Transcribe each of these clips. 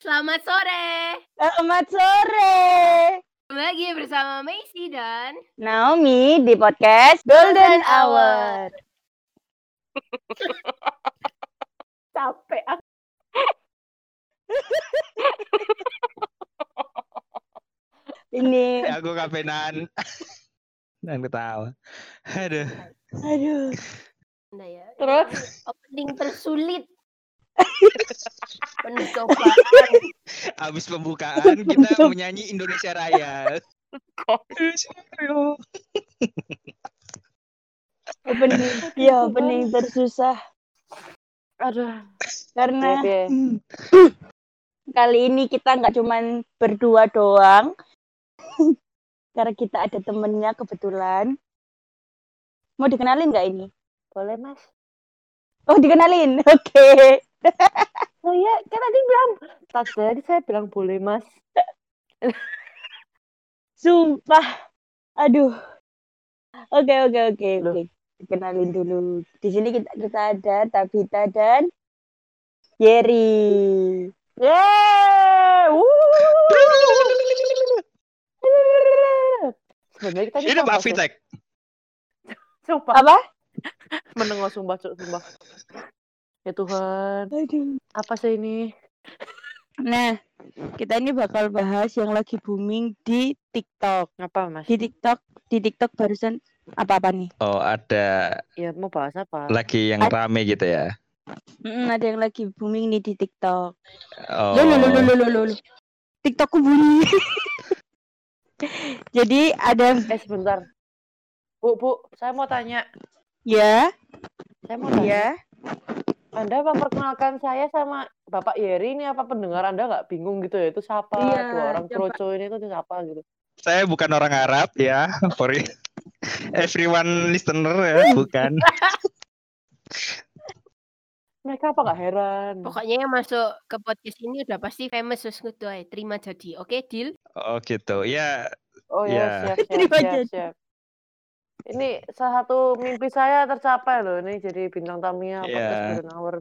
Selamat sore. Selamat sore. Kembali lagi bersama Macy dan Naomi di podcast Golden Hour. Capek aku. Ini, aku kapenan dan ketawa aduh aduh, Nah ya. Terus? Opening tersulit. Penuh cobaan. habis pembukaan kita menyanyi Indonesia Raya opening, ya opening tersusah Aduh. karena hmm, kali ini kita nggak cuman berdua doang. Karena kita ada temennya kebetulan. Mau dikenalin nggak ini? Boleh, Mas? Oh dikenalin, oke. Oh iya, kan tadi bilang. Tadi saya bilang boleh, Mas. Sumpah. Aduh. Oke, oke, oke, oke. Kenalin dulu. Di sini kita, kita ada Tabita dan Yeri. Yeay! Wuh. Sebenarnya kita ini Pak Vitek Sumpah. Apa? Menengok sumpah, sumpah. Ya Tuhan, Aduh. apa sih ini? Nah, kita ini bakal bahas yang lagi booming di TikTok. Apa, Mas? Di TikTok, di TikTok barusan apa-apa nih? oh ada Ya mau bahas apa? lagi yang Ad- rame gitu ya Mm, ada yang lagi booming nih di TikTok. oh loh, loh, loh, loh, loh, loh. TikTokku bunyi. Jadi ada Eh, sebentar. Bu, Bu, saya mau tanya. ya, Saya mau tanya. ya. Anda memperkenalkan saya sama Bapak Yeri ini apa pendengar Anda nggak bingung gitu ya? Itu siapa? Iya, Dua orang kroco ini tuh siapa gitu. saya bukan orang Arab ya for everyone listener ya bukan Mereka apa nggak heran? Pokoknya yang masuk ke podcast ini udah pasti famous terus gitu aja. Terima jadi. Oke, deal? oh gitu ya Oh Iya. ya, siap, siap, Terima siap, jadi. siap. Ini salah satu mimpi saya tercapai loh. Ini jadi bintang tamunya podcast Iya. Golden Hour.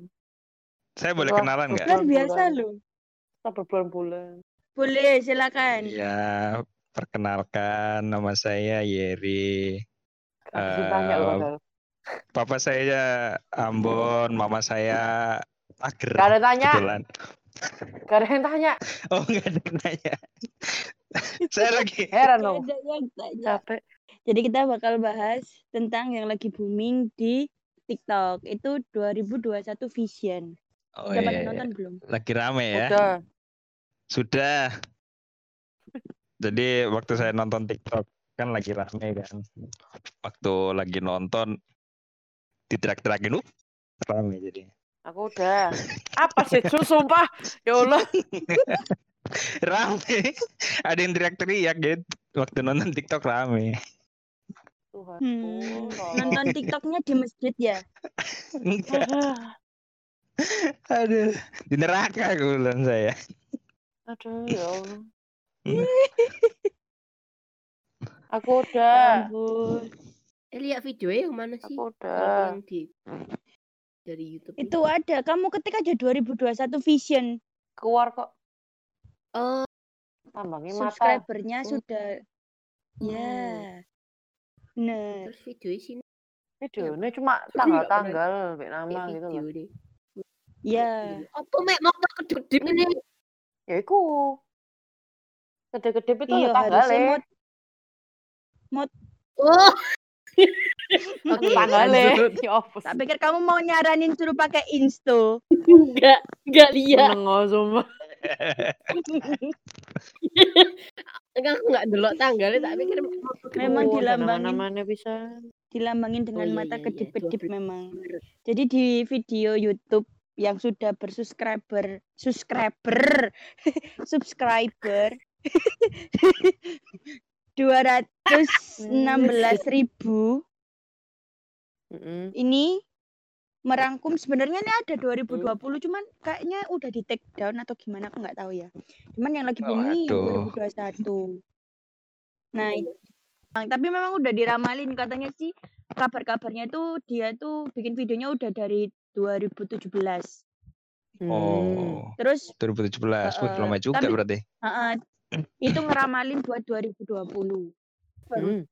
saya boleh Wah, kenalan nggak Bulan-bulan. biasa loh. Kita berbulan-bulan. Boleh, silakan. ya perkenalkan nama saya Yeri tanya loh. Eh, papa saya Ambon mama saya Tager Gak ada yang tanya. kebetulan Gak ada yang tanya. oh nggak ada yang nanya saya lagi Heran dong. tanya. Capek. Jadi kita bakal bahas tentang yang lagi booming di TikTok. Itu 2021 Vision. oh, Udah pada iya, iya. nonton belum? lagi rame ya Udah. Sudah. Jadi waktu saya nonton TikTok kan lagi rame kan. Waktu lagi nonton diterak-terakin uh, rame jadi. Aku udah. Apa sih? Su- Sumpah. Ya Allah. Rame. Ada yang teriak-teriak gitu. Waktu nonton TikTok rame. Hmm, nonton TikToknya di masjid ya? Enggak. Aduh. Di neraka bilang saya. Aduh, ya Allah. Aku Ya udah. ampun. Eh, lihat videonya yang mana sih? Aku udah. yang di dari YouTube. Itu ada. Kamu ketik aja 2021 Vision. Keluar kok. Oh, Tambangin mata. Subscribernya Hmm. sudah. Ya. Bener. terus videonya sini. Videonya cuma tanggal-tanggal, mbak nama gitu video loh. deh. Ya. Apa mek mau kedip ini? Ya iku. Gede-gede itu Iya, ya tanggal harusnya ya. mod Oh. Oke, tanggal ya. apa Tak pikir kamu mau nyaranin suruh pakai Insto. Enggak, enggak lihat. Menengok sumpah. Enggak aku enggak delok tanggalnya tak pikir Memang Oh, dilambangin. nama-namanya bisa. Dilambangin dengan iya, mata iya, iya. kedip-kedip 12 memang. Jadi di video YouTube yang sudah bersubscriber, subscriber, subscriber, 216 ribu Mm-mm. ini merangkum sebenarnya ini ada 2020 cuman kayaknya udah di take down atau gimana aku nggak tahu ya. Cuman yang lagi Oh, booming aduh. 2021. Nah, itu. tapi memang udah diramalin katanya sih kabar-kabarnya tuh dia tuh bikin videonya udah dari 2017. Hmm. Oh, Terus 2017. Wih, Heeh, lama juga tapi- berarti. heeh, itu ngeramalin buat 2020. Baru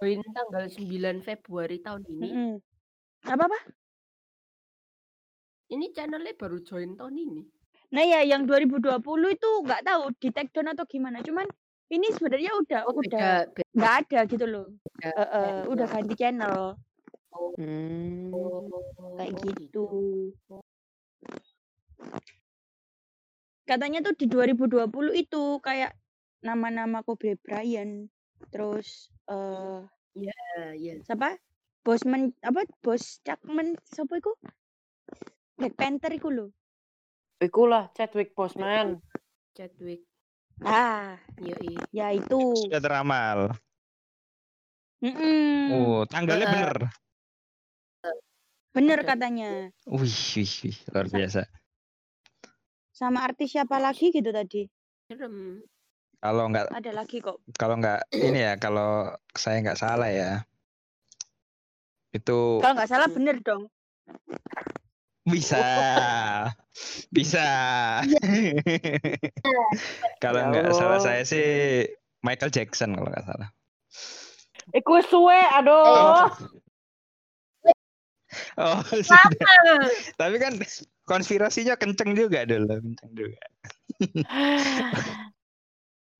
Hmm. tanggal 9 Februari tahun ini. Mm-mm. Apa apa? Ini channelnya baru join tahun ini. Nah ya yang 2020 itu nggak tahu di take down atau gimana. Cuman ini sebenarnya udah Oh, udah nggak ada gitu loh. beda eh, channel. udah ganti channel Hmm. Oh, kayak oh, gitu. Katanya tuh di 2020 itu kayak nama-nama Kobe Bryant, terus eh Ya, ya. siapa? Bosman apa? Bos Chapman siapa iku? Black Panther iku lho. Iku lah Chadwick Boseman. Chadwick. Ah, Yoi. ya itu. Sudah teramal. Mm-mm. Oh, tanggalnya Heeh. bener. Bener katanya. Wih, wih, wih, luar biasa. Sama artis siapa lagi gitu tadi? Serem. Kalau nggak Ada lagi kok. kalau nggak ini ya, kalau saya nggak salah ya, itu Kalau nggak salah bener dong. bisa, bisa. kalau Ya nggak salah saya sih Michael Jackson kalau nggak salah. Iku suwe, aduh. Oh, sudah. Tapi kan konspirasinya kenceng juga dulu, kenceng juga.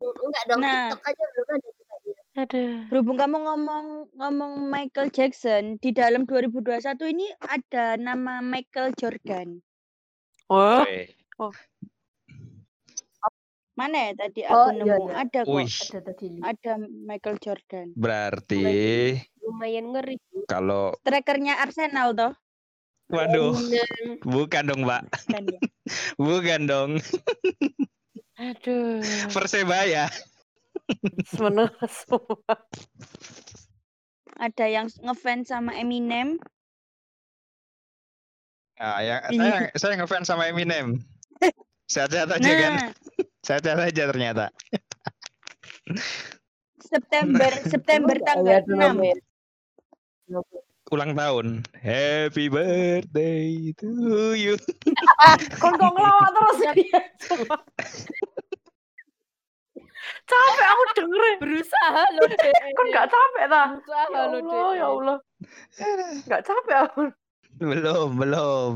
Enggak dong, Nah. TikTok aja kita. Aduh. Berhubung kamu ngomong ngomong Michael Jackson, di dalam 2021 ini ada nama Michael Jordan. Wah, Oke. Mana ya tadi Oh, aku iya, nemu? iya. Ada kok. Wih, Ada tadi Ada Michael Jordan. berarti lumayan ngeri. kalau Strikernya Arsenal toh? waduh, Bener. bukan dong, Mbak. Kan ya. Bukan dong. aduh. Persebaya. Semeneng semua. Ada yang ngefans sama Eminem. Yang Iya. saya saya ngefans sama Eminem. Sehat-sehat aja kan? Nah, Sehat-sehat aja ternyata. September September Emang tanggal nggak ada 6. nama ya? Ulang tahun. Happy birthday to you. Kon kok ngelawak terus ya. Capek aku dengerin. Berusaha loh, Dek. Kon gak capek ta? Berusaha Ya loh, Allah, Dek. ya Allah. Gak capek aku. Belum, belum.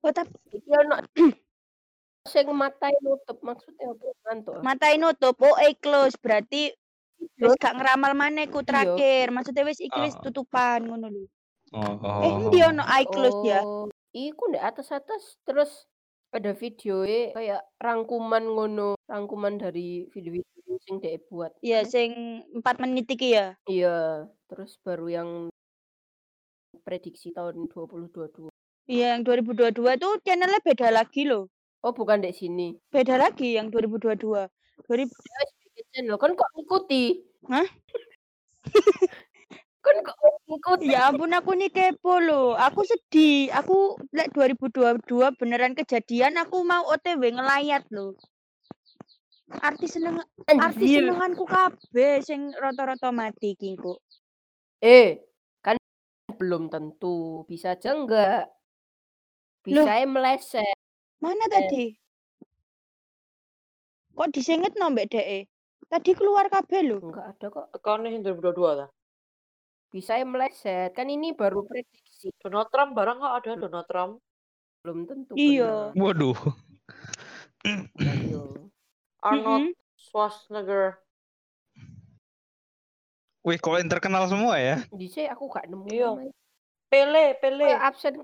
Oh, tapi Iki ono sing matai nutup maksudnya apa? Ngantuk. matai nutup. Oh, eh close. Berarti wis gak ngeramal maneh ku Iya. terakhir. Maksudnya wis iki wis Oh. tutupan ngono lho. Oh, Eh, endi ono eye close ya? Oh, iku ndek atas-atas terus ada videonya kayak rangkuman ngono, rangkuman dari video-video sing dek buat. Iya, sing 4 menit iki ya. Iya, terus baru yang prediksi tahun 2022. Iya, yang 2022 tuh channelnya beda lagi loh. Oh, bukan dek sini. Beda lagi yang 2022. 2000 Ya, wis bikin channel kan kok ngikuti? Hah? kan kok ngikuti? Ya ampun aku nih kepo loh. Aku sedih. Aku lek 2022 beneran kejadian aku mau OTW ngelayat loh. Artis seneng artis Anjir. senenganku kabeh sing rata-rata mati kok. Eh, kan belum tentu. Bisa aja enggak. Loh. Bisa meleset. Mana tadi? Kok disenget no mbak DE? Tadi keluar kabeh loh. Enggak ada kok. Tekan nih 2022 ta. Bisa meleset. Kan ini baru prediksi. Donald Trump barang gak ada Donald Trump. Belum tentu Iya. benar. Waduh. Ayo. Arnold Mm-mm. Schwarzenegger. Wih, kok yang terkenal semua ya? Di sini aku gak nemu Iya. Pele, Pele. Kayak absen.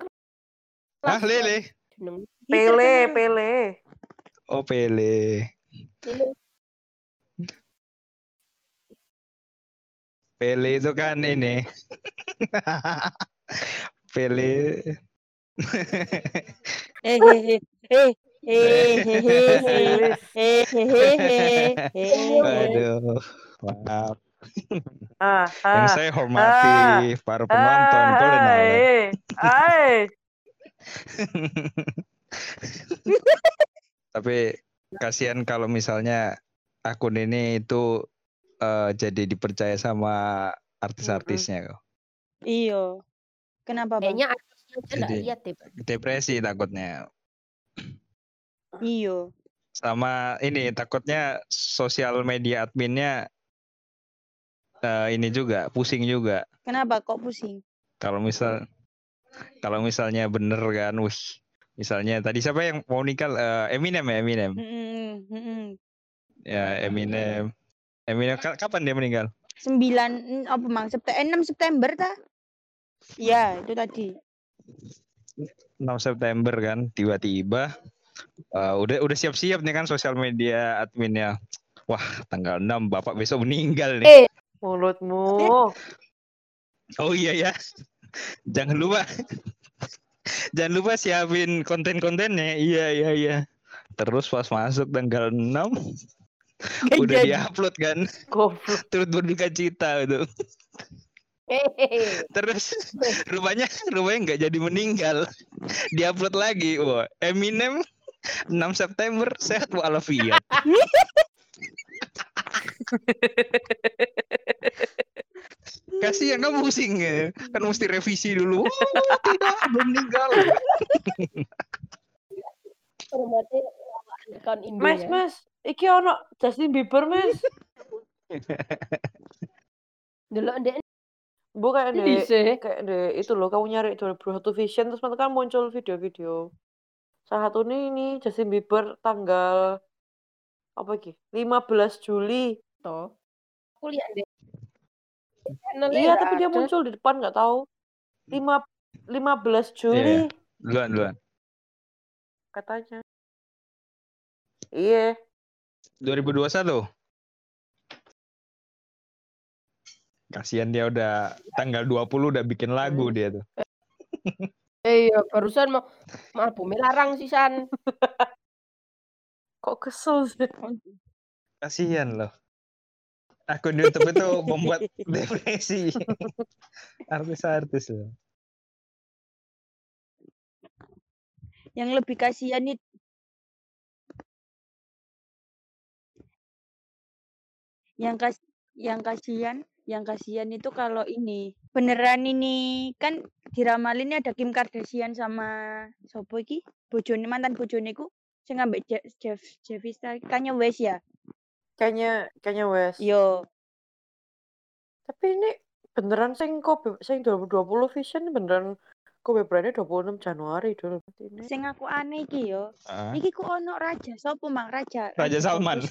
Hah, Lele? Pele, terkenal. Pele. Oh, Pele. Lele. Pele itu kan ini. Pele. Aduh, maaf. Ah, ah, Yang saya hormati ah, para penonton ah, eh, Tapi kasihan kalau misalnya akun ini itu eh, jadi dipercaya sama artis-artisnya kok. Iya. Kenapa bang? Kayaknya artis aja nggak Jadi- lihat deh. Depresi takutnya. Iyo. Sama ini takutnya sosial media adminnya eh, ini juga pusing juga. Kenapa kok pusing? Kalau misal kalau misalnya bener kan, wih, misalnya tadi siapa yang mau nikah? Eh, Eminem ya Eminem. Mm-mm, mm-mm. Ya Eminem. Eminem ka- kapan dia meninggal? Sembilan mm, apa mang September enam September ta? Iya itu tadi. 6 September kan tiba-tiba eh, udah udah siap-siap nih kan sosial media adminnya. Wah, tanggal 6 Bapak besok meninggal nih. Eh, Mulutmu. Oh iya ya. Jangan lupa. Jangan lupa siapin konten-kontennya. Iya iya iya. Terus pas masuk tanggal 6 udah jadi. diupload kan. Goblok. Turut berduka cita itu. Terus rupanya rupanya nggak jadi meninggal. Diupload lagi. Wah, Eminem 6 September sehat walafiat. Kasihan kamu pusing ya. Kan mesti revisi dulu. Oh, tidak, belum meninggal. Indo Mas, ya. mas. Iki ono Justin Bieber, mas. Dulu ndek Bu kayak di Bisa. kayak di itu loh kamu nyari 2021 Vision terus nanti kan muncul video-video salah satu nih ini Justin Bieber tanggal apa iki 15 Juli toh. Aku lihat deh. Iya tapi dia ada. muncul di depan nggak tahu lima 15 Juli Duluan, duluan. katanya iya 2021. Kasihan dia udah tanggal 20 udah bikin lagu dia tuh. Eh, iya, barusan mau mau albumnya larang sih San. kok kesel sih Kasihan loh. Akun YouTube itu membuat depresi. Artis-artis loh. Yang lebih kasihan itu yang kas yang kasihan yang kasihan itu kalau ini. Beneran ini kan diramalinnya ada Kim Kardashian sama sopo iki? Bojone mantan bojone ku sing ngambek Je- Jeff Jeffy Star Kanye West ya? Kayaknya kayaknya wes yo tapi ini beneran sing Kobe sing 2020 Vision beneran Kobe Bryant 26 Januari dulu ini sing aku aneh iki yo Ah, iki ku ono raja sopo mang raja Raja Salman.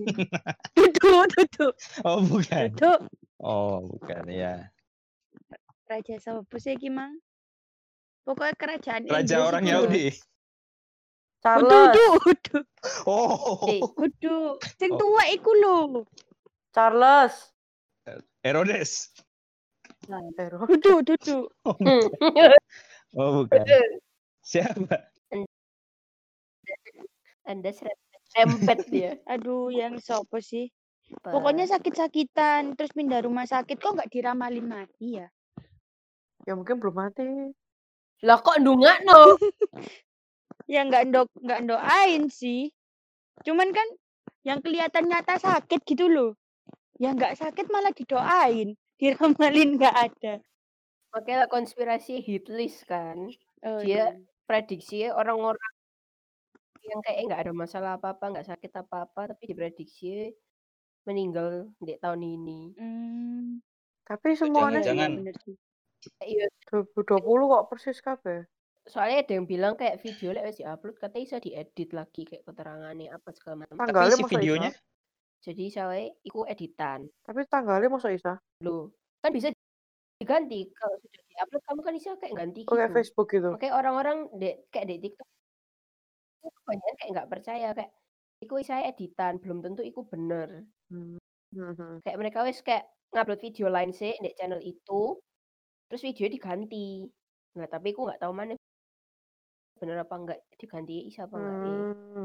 duduk duduk Oh bukan. duduk Oh bukan ya. raja sopo sih iki mang pokoknya kerajaan Raja Inggris orang. Yahudi. Charles kudu, kudu, Oh. Kudu. Sing Oh. tua iku lho. Charles Herodes. Hero Kudu, kudu. Oh bukan. Siapa? Anda serempet dia. Aduh, yang sopo sih? Pokoknya sakit-sakitan, terus pindah rumah sakit kok nggak diramalin mati ya? ya mungkin belum mati lah kok ndungakno? Ya nggak ndok nggak doain sih. Cuman kan yang kelihatan nyata sakit gitu loh. Ya nggak sakit malah didoain, diramalin nggak ada. Makanya konspirasi hitlist kan. Oh, Dia- iya. Prediksi orang-orang yang kayak nggak ada masalah apa-apa, nggak sakit apa-apa, tapi diprediksi meninggal di tahun ini. Hmm, tapi semuanya Jangan. Iya, 2020 kok persis kabeh soalnya ada yang bilang kayak video lek wis diupload katanya bisa diedit lagi kayak keterangannya apa segala macam. Tapi masa videonya Jadi saya iku editan. tapi tanggalnya masa isa Loh, kan bisa diganti kalau sudah diupload kamu kan bisa kayak ganti oh, kayak gitu. Facebook gitu Makanya orang-orang de, kayak di TikTok itu kebanyakan kayak nggak percaya kayak iku saya editan belum tentu iku bener. Hmm. Mhm. Kayak mereka wis kayak ngupload video lain sih di channel itu terus video diganti. Nah, tapi aku nggak tahu mana bener apa enggak diganti isa apa enggak ya.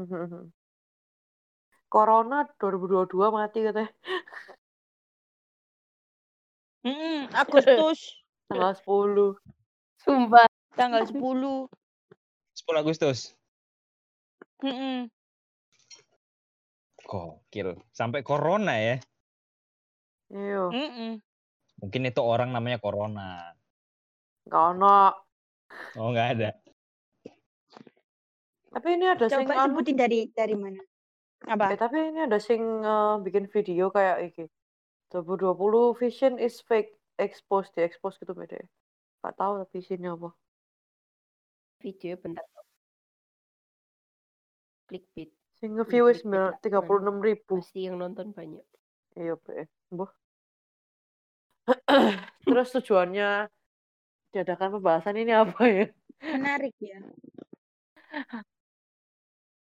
Hmm. Corona 2022 mati katanya Mm-mm, Agustus tanggal 10 Sumpah. tanggal 10. 10 Agustus. Mm-mm. Gokil. Sampai corona ya. iya Mm-mm. Mungkin itu orang namanya corona. nggak ono Oh nggak ada. Tapi ini ada Coba anu, sebutin dari dari mana? Eh Apa? tapi ini ada sing eh, bikin video kayak iki. 2020 vision is fake expose di expose gitu beda. Gak tahu tapi isinya apa. Video bentar. Clickbait. Sing tiga puluh enam ribu. Pasti yang nonton banyak. Iya, Be. Mbuh. Terus tujuannya diadakan pembahasan ini apa ya? Menarik ya.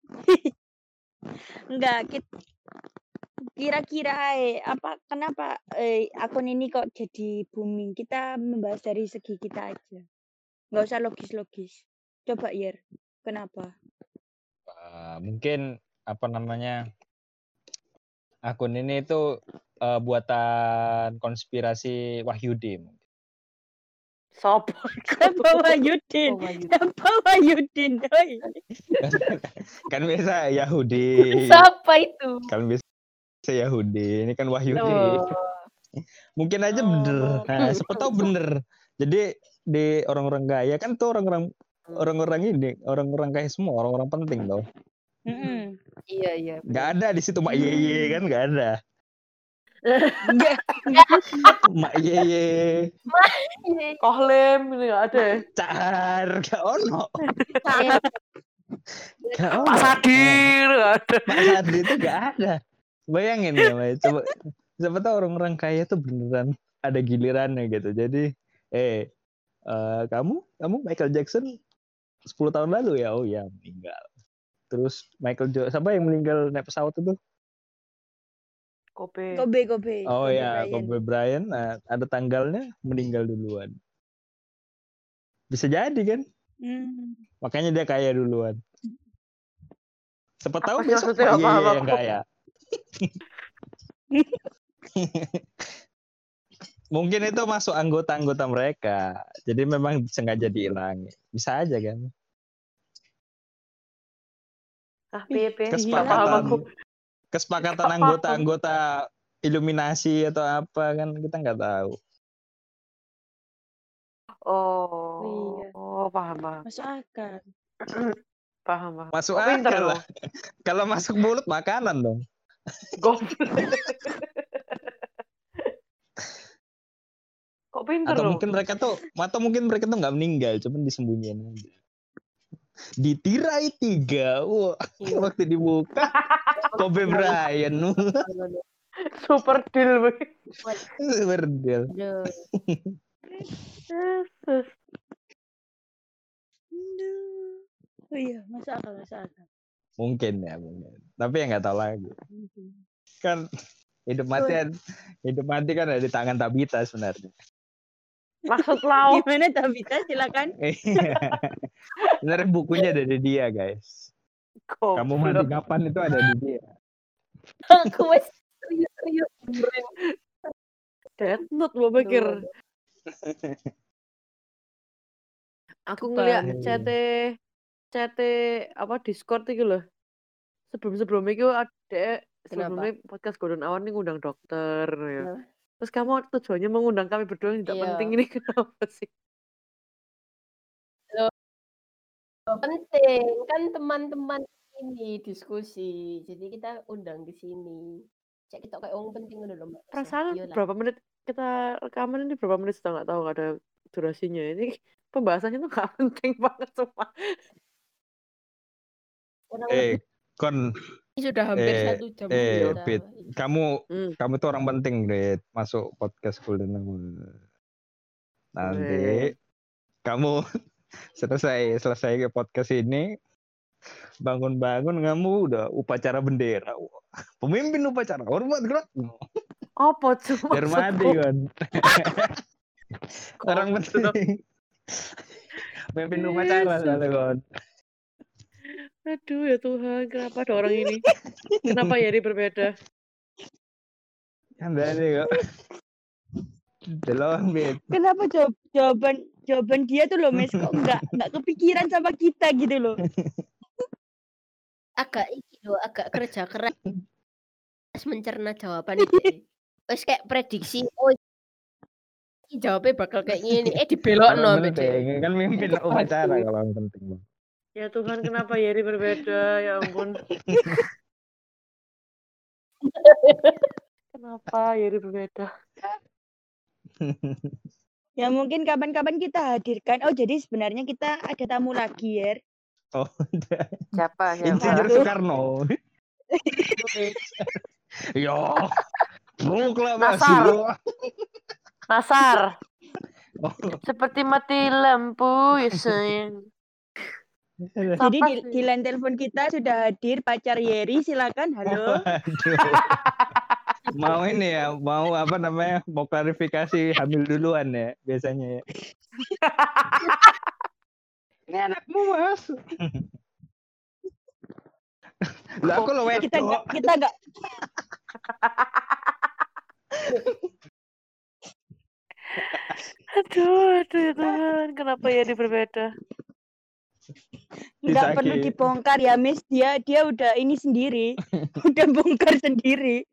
Enggak, kira-kira eh, apa kenapa eh, akun ini kok jadi booming? Kita membahas dari segi kita aja. Nggak usah logis-logis. Coba Yer, kenapa? Eh, mungkin apa namanya akun ini itu eh, buatan konspirasi Wahyudi. Sopo? Siapa Wahyudin? Oh, Wayu. Siapa Wahyudin? Doi? kan biasa Yahudi. Siapa itu? Kan biasa Yahudi. Ini kan Wahyudi. Oh. Mungkin aja Oh, bener. Nah, siapa tahu bener. Jadi di orang-orang kaya kan tuh orang-orang orang-orang ini, orang-orang kaya semua, orang-orang penting tuh. Mm-mm. Iya, iya. Nggak ada di situ Mak Yeye kan nggak ada. Mak Yeye, Iya, Kohlim ini gak ada? Cahar, gak ono. Gak ono. Pak Sadir gak ada. Pak Sadi itu gak ada. Bayangin ya, May. coba siapa tahu orang-orang kaya tuh beneran ada gilirannya gitu. Jadi, eh, eh, kamu, kamu Michael Jackson 10 tahun lalu ya? Oh ya, meninggal. Terus Michael Jo, siapa yang meninggal naik pesawat itu? Kopi. Kobe, Kobe. Oh Kobe ya, Bryant. Kobe Bryant. Nah, ada tanggalnya meninggal duluan. Bisa jadi kan? Hmm. Makanya dia kaya duluan. Siapa tahu Apa besok? Pak Yeye Apa-apa yang kaya. Mungkin itu masuk anggota-anggota mereka. Jadi memang sengaja dihilang. Bisa aja kan? Ah, piye piye. Kesepakatan Aku. Kesepakatan anggota-anggota Illuminasi atau apa kan kita nggak tahu. Oh, Iya. oh paham paham. Masuk akal. Paham paham. Masuk pinter akal lah. Kalau masuk mulut makanan dong. Goblok. Kok pinter Atau loh? mungkin mereka tuh, atau mungkin mereka tuh nggak meninggal, cuman disembunyiin aja. Ditirai tiga, wah Iya. waktu dibuka Kobe Bryant, Super deal. Yesus. Aduh. Oh iya, masuk akal, masuk akal. Mungkin ya, mungkin. Tapi ya nggak tahu lagi. Mungkin. Kan hidup mati kan, hidup mati kan ada di tangan Tabita sebenarnya. Maksud lau. Gimana Tabita? Silakan. Sebenarnya bukunya ada di dia, guys. Kamu mati kapan itu ada di dia. Aku masih serius-serius. Death Note gue pikir. Aku ngeliat Iya, iya. chat chat apa Discord itu loh. Sebelum-sebelum itu ada sebelumnya podcast Golden Hour nih ngundang dokter ya. Terus kamu tujuannya mengundang kami berdua yang tidak Iya. penting ini kenapa sih? Penting kan teman-teman ini diskusi jadi kita undang di sini cek kita kayak orang penting dulu mbak Perasaan Iyalah. berapa menit kita rekaman ini berapa menit sudah nggak tahu nggak ada durasinya ini pembahasannya tuh nggak penting banget semua. Eh, kon, ini sudah hampir eh, satu jam eh, kita Pit. ini. kamu Hmm. kamu tuh orang penting deh masuk podcast Golden Hour. Nanti Weh. kamu selesai selesai ke podcast ini bangun-bangun kamu udah upacara bendera. Pemimpin upacara hormat gerak. Apa cuma Biar mati kan. Orang penting. Pemimpin upacara soalnya kan. Aduh ya Tuhan, kenapa ada orang ini? Kenapa Yeri berbeda? Kan dari kok. Kenapa jawab, jawaban jawaban dia tuh loh Mes kok nggak nggak kepikiran sama kita gitu loh. agak iki loh agak kerja keras mencerna jawaban itu wes kayak prediksi oh jawabnya bakal kayak gini. Eh penting dia. kan mimpin upacara kalau yang penting. Bang. Ya Tuhan, kenapa Yeri berbeda? Ya ampun. Kenapa Yeri berbeda? Ya mungkin kapan-kapan kita hadirkan. Oh jadi sebenarnya kita ada tamu lagi ya. Oh, udah. Siapa? Insinyur Siapa? Soekarno. Yo. Mas. Nasar. Bro. Nasar. Oh, Seperti mati lampu ya sayang. Jadi Siapa di, sih? di line telepon kita sudah hadir pacar Yeri. Silakan. Halo. Mau ini ya, mau apa namanya? Mau klarifikasi hamil duluan ya biasanya ya. Ini anakmu mas. Lah aku lo Kita nggak kita nggak Aduh, aduh ya Tuhan, kenapa Yeri berbeda? nggak perlu dibongkar ya Miss. Dia dia udah ini sendiri. udah bongkar sendiri.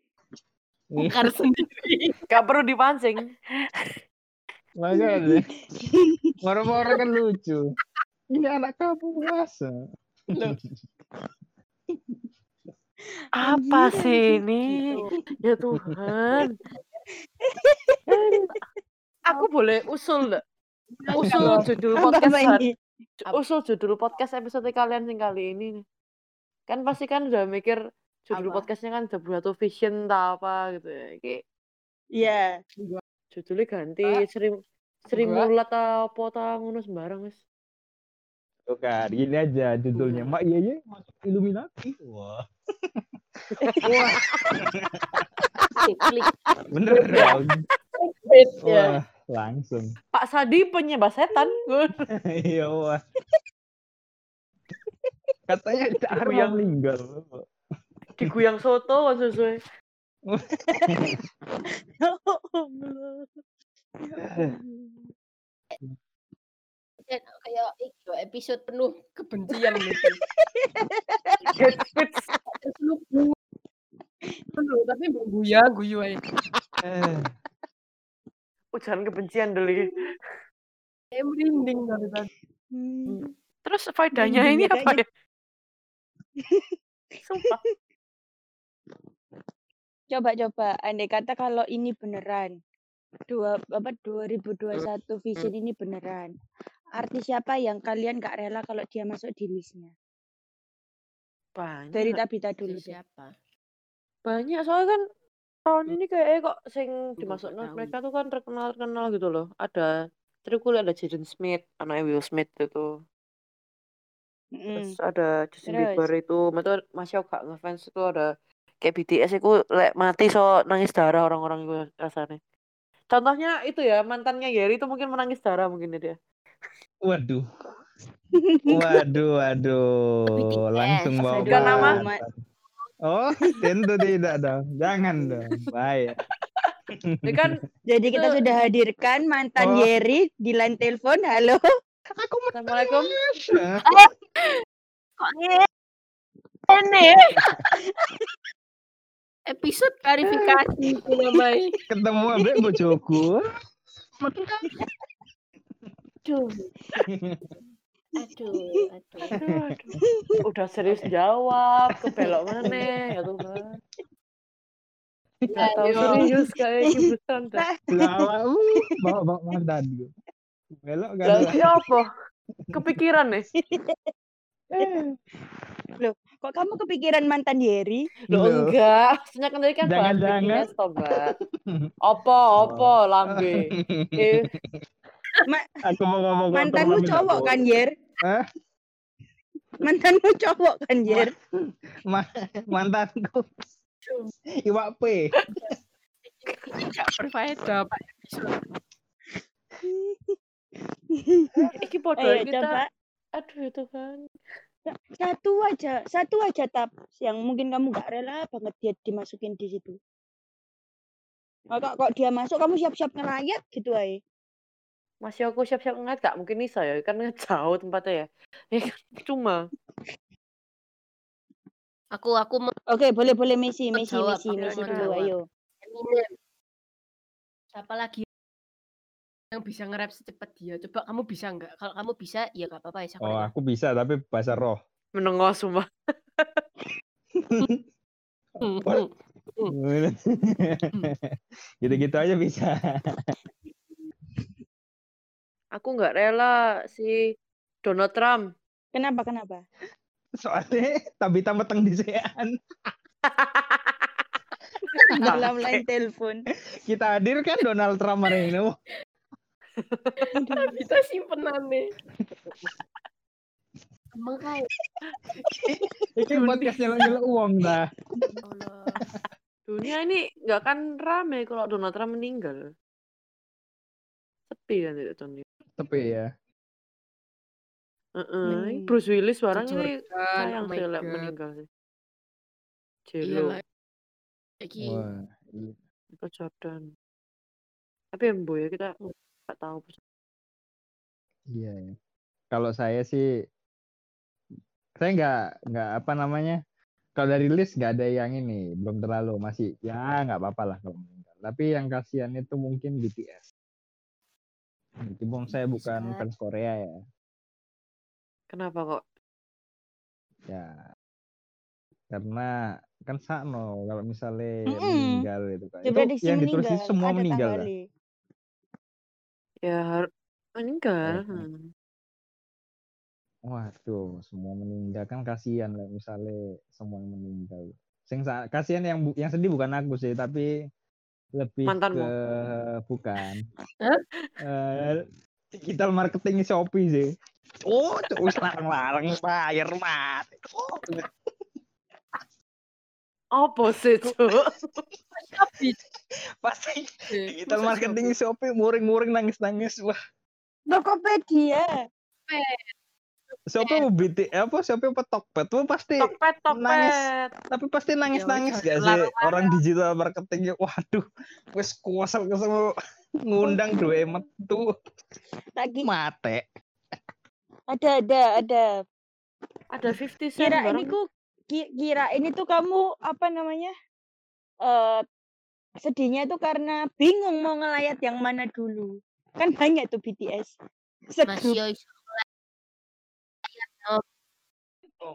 Bongkar sendiri. Gak perlu dipancing. Makanya. Orang-orang kan lucu. Ini anak kamu masa. Apa Anjir, sih ini? Ya Tuhan. Aku boleh usul nggak? Usul judul podcast usul judul podcast episode kalian sing kali ini. Kan pasti kan udah mikir judul Apa? podcastnya kan Jabrato Vision tak apa gitu ya. Iya. judulnya ganti Sri Sri Enggak. Mulat apa ta ngono sembarang wis. Bukan, gini aja judulnya. Mak iya ya masuk Illuminati. Wah, Klik bener dong. ya. Wah, langsung. Pak Sadi penyembah setan. Iya, wah. Katanya ada Yang- yang meninggal. Diguyang soto kan sesuai. Kayak kayak iki loh, episode penuh kebencian gitu. Hate speech. Penuh tapi guya guyu aja. Eh, Ujaran kebencian dulu. Saya merinding dari tadi. Hmm. Terus faedahnya ini apa ya? Sumpah. Coba-coba, andai kata kalau ini beneran, dua apa 2021 vision ini beneran, artis siapa yang kalian gak rela kalau dia masuk di listnya? Banyak. Dari Tabita dulu deh. Siapa? Banyak soalnya kan tahun ini kayak kok sing dimasuk mereka tuh kan terkenal terkenal gitu loh. Ada Trikul ada Jaden Smith, anaknya Will Smith itu. Terus Mm. ada Justin Terus? Bieber itu, itu masih gak ngefans itu ada kayak BTS itu lek mati so nangis darah orang-orang itu rasanya. Contohnya itu ya mantannya Yeri itu mungkin menangis darah mungkin ya dia. Waduh. Waduh, waduh. BTS, Langsung bawa. Nama. Ma- Oh, tentu tidak dong. Jangan dong. Bahaya. Ini kan Jadi kita Itu- sudah hadirkan mantan Oh. Yeri di line telepon. Halo. Assalamualaikum. Kok ngene? Episode klarifikasi itu namanya. Ketemu ambek bojoku. Aduh. Aduh, aduh. Aduh, aduh. Udah serius jawab, kebelok mana ya Tuhan. Gak tahu serius kayak gitu bercanda. Lala, uh, bawa bawa mandan gue. Belok kan. Lagi apa? Kepikiran nih. Kok kamu kepikiran mantan Yeri? Loh Loh. enggak, maksudnya kan tadi kan Jangan-jangan. Toh, Mbak. Apa, apa, lambe. Eh, Aku mau ngomong Mantanmu cowok kan, Yer? Hah? Mantanmu cowok kan, Yer? Ma- mantanku. Iwak P. Tidak berfaedah, Pak. iki podo kita. coba Aduh itu kan. Satu aja, satu aja tap yang mungkin kamu gak rela banget dia dimasukin di situ. Oh, kok, kok dia masuk kamu siap-siap ngelayat gitu aja. Masih aku siap-siap ngeliat gak mungkin bisa ya, kan jauh tempatnya ya. Ya kan, cuma. Aku aku Oke, boleh boleh Messi, Messi, Messi, Messi dulu ayo. Siapa lagi yang bisa nge-rap secepat dia. Coba kamu bisa nggak? Kalau kamu bisa, ya nggak apa-apa ya. Oh, aku bisa tapi bahasa roh. Menengok hmm. Gitu-gitu aja bisa. Aku nggak rela si Donald Trump. Kenapa kenapa? Soalnya Tabita meteng di sean. Dalam line telepon. Kita hadir kan Donald Trump hari ini. Kita simpenan nih. Emang kayak Ini podcast nyelok-nyelok uang dah. Dunia ini nggak akan rame kalau Donald Trump meninggal. Sepi kan tidak Tony. Tapi ya. Heeh, Men- Bruce Willis barang ini sayang oh meninggal sih. Iya Jelo, Wah, iya. Jordan. Tapi yang boy ya kita nggak tahu. Iya. ya. Kalau saya sih, saya nggak nggak apa namanya. Kalau dari list nggak ada yang ini, belum terlalu masih ya nggak apa-apa lah kalau meninggal. Tapi yang kasihan itu mungkin BTS. Meskipun saya bukan Bisa. fans Korea ya, Kenapa kok? ya karena kan sakno kalau misalnya Mm-mm. meninggal itu kan. Itu yang ditulis itu semua ada meninggal kan? Ya har- meninggal. Hmm. Waduh, semua meninggal kan kasihan lah misalnya semua yang meninggal. Sing sa- kasihan yang bu- yang sedih bukan aku sih, tapi lebih Mantanmu. ke bukan. Hah? Eh, digital marketing Shopee sih. Oh, terus larang-larang bayar mati. Oh, Apa sih, Cuk? Tapi pasti digital marketing Shopee muring-muring nangis-nangis. Wah, Tokopedia. Shopee mau BT apa? Shopee apa Tokped tuh pasti Tokped, nangis. tokped. tapi pasti nangis-nangis Ya, gak sih? Orang digital marketingnya waduh. Wes kuasal kesel. Ngundang dua emet tuh Lagi. Mate ada ada ada. Ada 50 cent Kira ini ku kira ini tuh kamu apa namanya? Eh sedihnya itu karena bingung mau ngelayat yang mana dulu. Kan banyak tuh BTS. Segrup. iso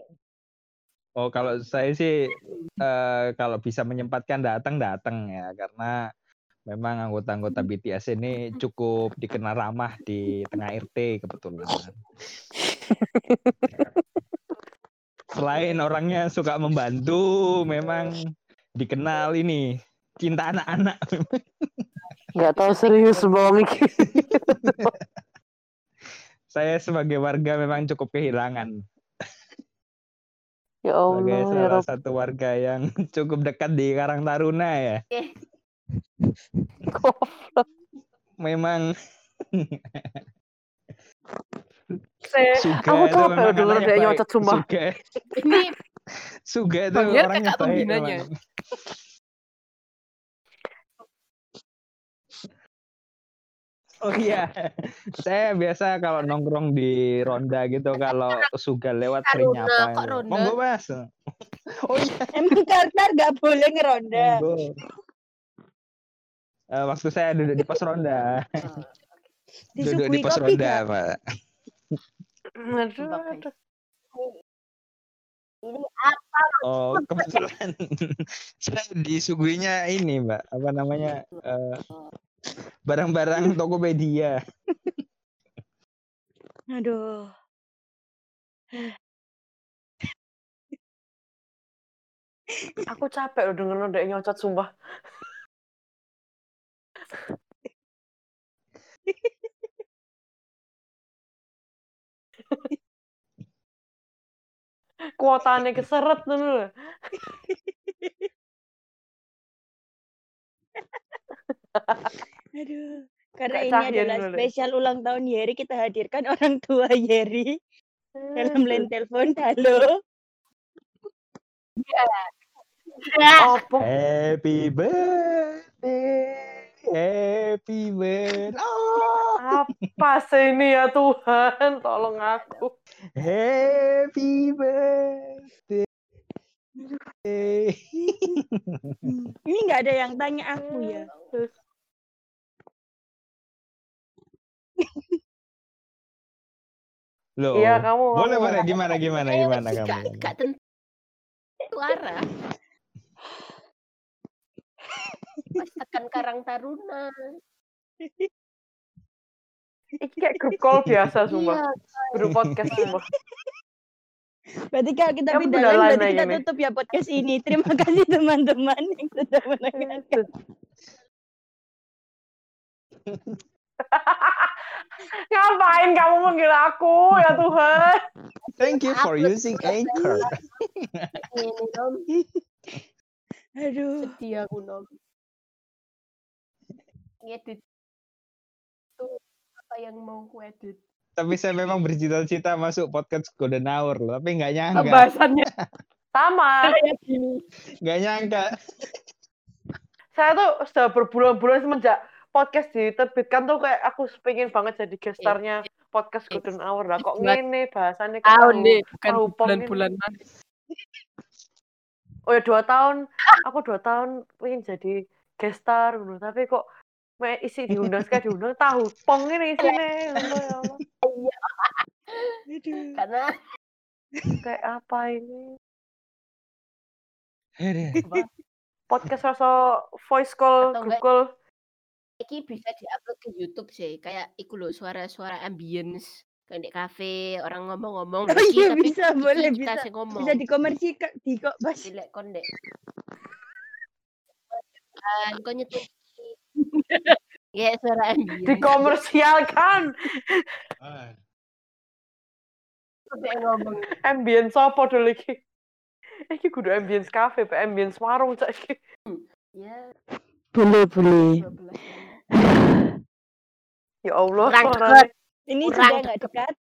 oh kalau saya sih eh, kalau bisa menyempatkan datang datang ya karena memang anggota-anggota BTS ini cukup dikenal ramah di tengah RT kebetulan selain orangnya suka membantu memang dikenal ini cinta anak-anak Nggak tahu serius mikir. saya sebagai warga memang cukup kehilangan Ya sebagai Allah, ya salah Rob. satu warga yang cukup dekat di Karang Taruna ya. Memang Suga Aku denger anaknya dia baik. nyocot sumpah. Suga, ini Suga itu Panggil orangnya kakak pembinanya. Oh iya, saya biasa kalau nongkrong di ronda gitu kalau Suga lewat sering nyapa. Monggo mas. Oh iya. Emang Kartar gak boleh ngeronda. Monggo. Eh, waktu saya duduk di pos ronda, duduk di pos ronda? Pak. Aduh, ini Oh, kebetulan saya disuguhinya ini, Mbak. Apa namanya? eh, barang-barang Tokopedia. Aduh. Aku capek loh denger dia nyocot sumpah. Kuotanya keseret tuh. Aduh. Karena Kak ini adalah dulu. spesial ulang tahun Yeri, kita hadirkan orang tua Yeri dalam line telepon. Halo. Apa? Happy birthday. Happy birthday. Oh, Apa sih ini ya Tuhan? Tolong aku. happy birthday. Ini nggak ada yang tanya aku ya. Loh. Iya, kamu. Boleh, kamu. boleh. Gimana, gimana, Kayak gimana kamu? Gak, gak tentu arah. Pas tekan Karang Taruna. Ini kayak grup call biasa, sumpah. Iya, Grup podcast, sumpah. Berarti kalau kita pindah lagi, berarti kita ini. tutup ya podcast ini. Terima kasih teman-teman yang sudah mendengarkan. Ngapain kamu manggil aku, ya Tuhan? Thank you for using. Anchor. Aduh. Sedih aku. Ngedit. Tuh apa yang mau ku edit. Tapi saya memang bercita-cita masuk podcast Golden Hour loh, tapi nggak nyangka, Bahasannya Sama. kayak gini. nggak nyangka. Saya tuh sudah berbulan-bulan semenjak podcast diterbitkan tuh kayak aku pengen banget jadi gestarnya podcast Golden Hour lah. Kok Buat- ngene bahasannya Tahun deh, bukan bulan-bulan. Oh ya dua tahun, aku dua tahun pengen jadi gestar. Tapi kok isi diundang sekali diundang tahu pong ini isinya. Ya. Karena Kayak apa ini? Podcast rasa voice call, Atau enggak- call. iki bisa diupload ke YouTube sih. Kayak iku loh suara-suara ambience kayak di kafe orang ngomong-ngomong Oh iya, tapi bisa, iki boleh, kita bisa. sing ngomong. Bisa dikomersikan, di kok bas. Dilek kon dek. Ah, kau nyetir. Ya suara ambience. Dikomersialkan. Ngomong. Ambience apa dulu iki? Iki kudu ambience cafe, pe ambience warung cak iki. Ya, Boleh, boleh. 12. Ya Allah, Kurang. Ini sudah nggak dekat.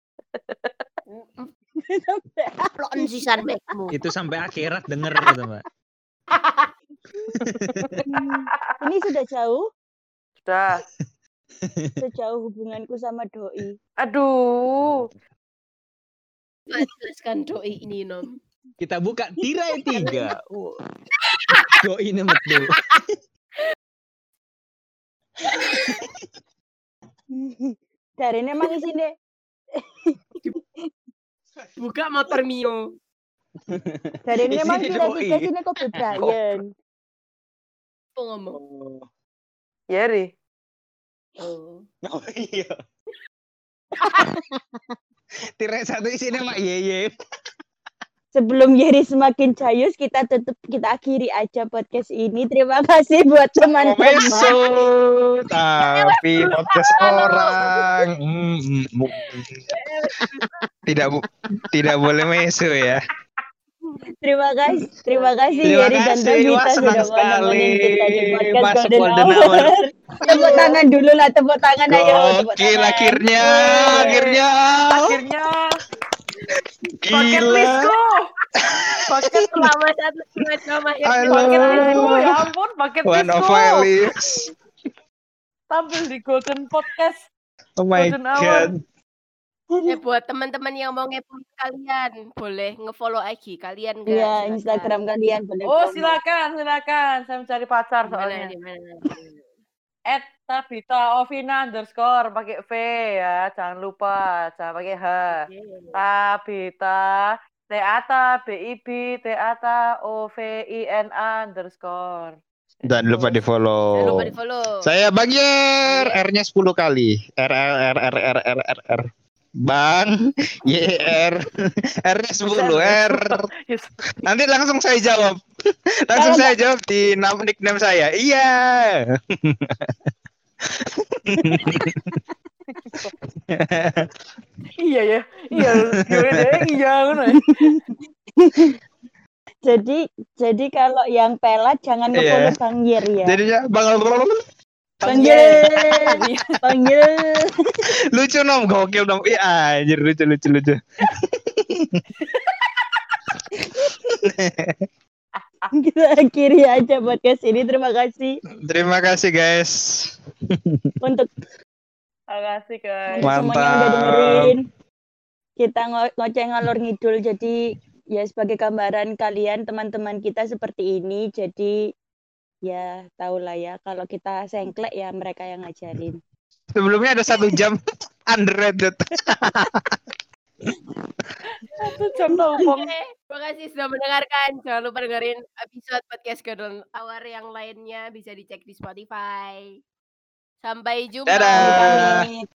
Plon sisan backmu. Itu sampai akhirat denger gitu, Mbak. Ini sudah jauh, Sudah. sejauh hubunganku sama doi. Aduh. Jelaskan doi ini nom. Kita buka tirai tiga. Oh. Kok ini betul. Dari ini emang isi deh. Buka motor Mio. Dari ini emang doi. tiga sini Kobe Bryant. Apa Oh, Yeri. Oh. oh iya. tirai satu isinya Mak Yeye. Sebelum Yeri semakin jayus, kita tutup, kita akhiri aja podcast ini. Terima kasih buat teman-teman. Komeso, tapi podcast orang. Mm, mm, mm. Tidak bu- tidak boleh meso ya. Terima kasih, terima kasih terima Yeri dan Devita sudah menemani kita di Golden, Golden Hour. Hour. tepuk tangan dulu lah, tepuk tangan Gokil. Oh, Oke, akhirnya, akhirnya, akhirnya. Gila. Paket satu menit Paket Lisku, ya ampun, paket One of Tampil di Golden Podcast. Oh my Golden God. Hour. Eh buat teman-teman yang mau ngepo kalian, boleh ngefollow IG kalian iya, kan? Iya. Instagram kalian boleh. Oh, follow. silakan, silakan. Saya mencari pacar di mana, soalnya. Di mana? At Tabita Ovina underscore pakai V ya, jangan lupa, jangan pakai H. Okay. Tabita T A T B I B T A T O V I N A underscore. Dan lupa di follow. Lupa di follow. Saya Bagir, R-nya 10 kali. R R R R R R R. Bang, YR, R-nya 10, R. Nanti langsung saya jawab. Langsung saya jawab di nama nickname saya. Iya. Iya ya, iya, iya, deh, iya, ya. Jadi jadi kalau yang pelat jangan Iya. ngefollow Bang Yer ya. Jadinya Bang Bang Yer. Bang Yer. lucu nom, gokil nom. Iya, anjir lucu lucu lucu. Kita akhiri aja podcast ini. Terima kasih Terima kasih guys. untuk Makasih guys. untuk semuanya udah Mantap. dengerin. Kita ngo- ngoceh ngalor ngidul jadi ya sebagai gambaran kalian teman-teman kita seperti ini. Jadi ya tahulah ya kalau kita sengklek ya mereka yang ngajarin. Sebelumnya ada satu jam. underrated. Satu jam. Oke, terima kasih sudah mendengarkan. Jangan lupa dengerin episode podcast Golden Hour yang lainnya bisa dicek di Spotify. Sampai jumpa. Dadah.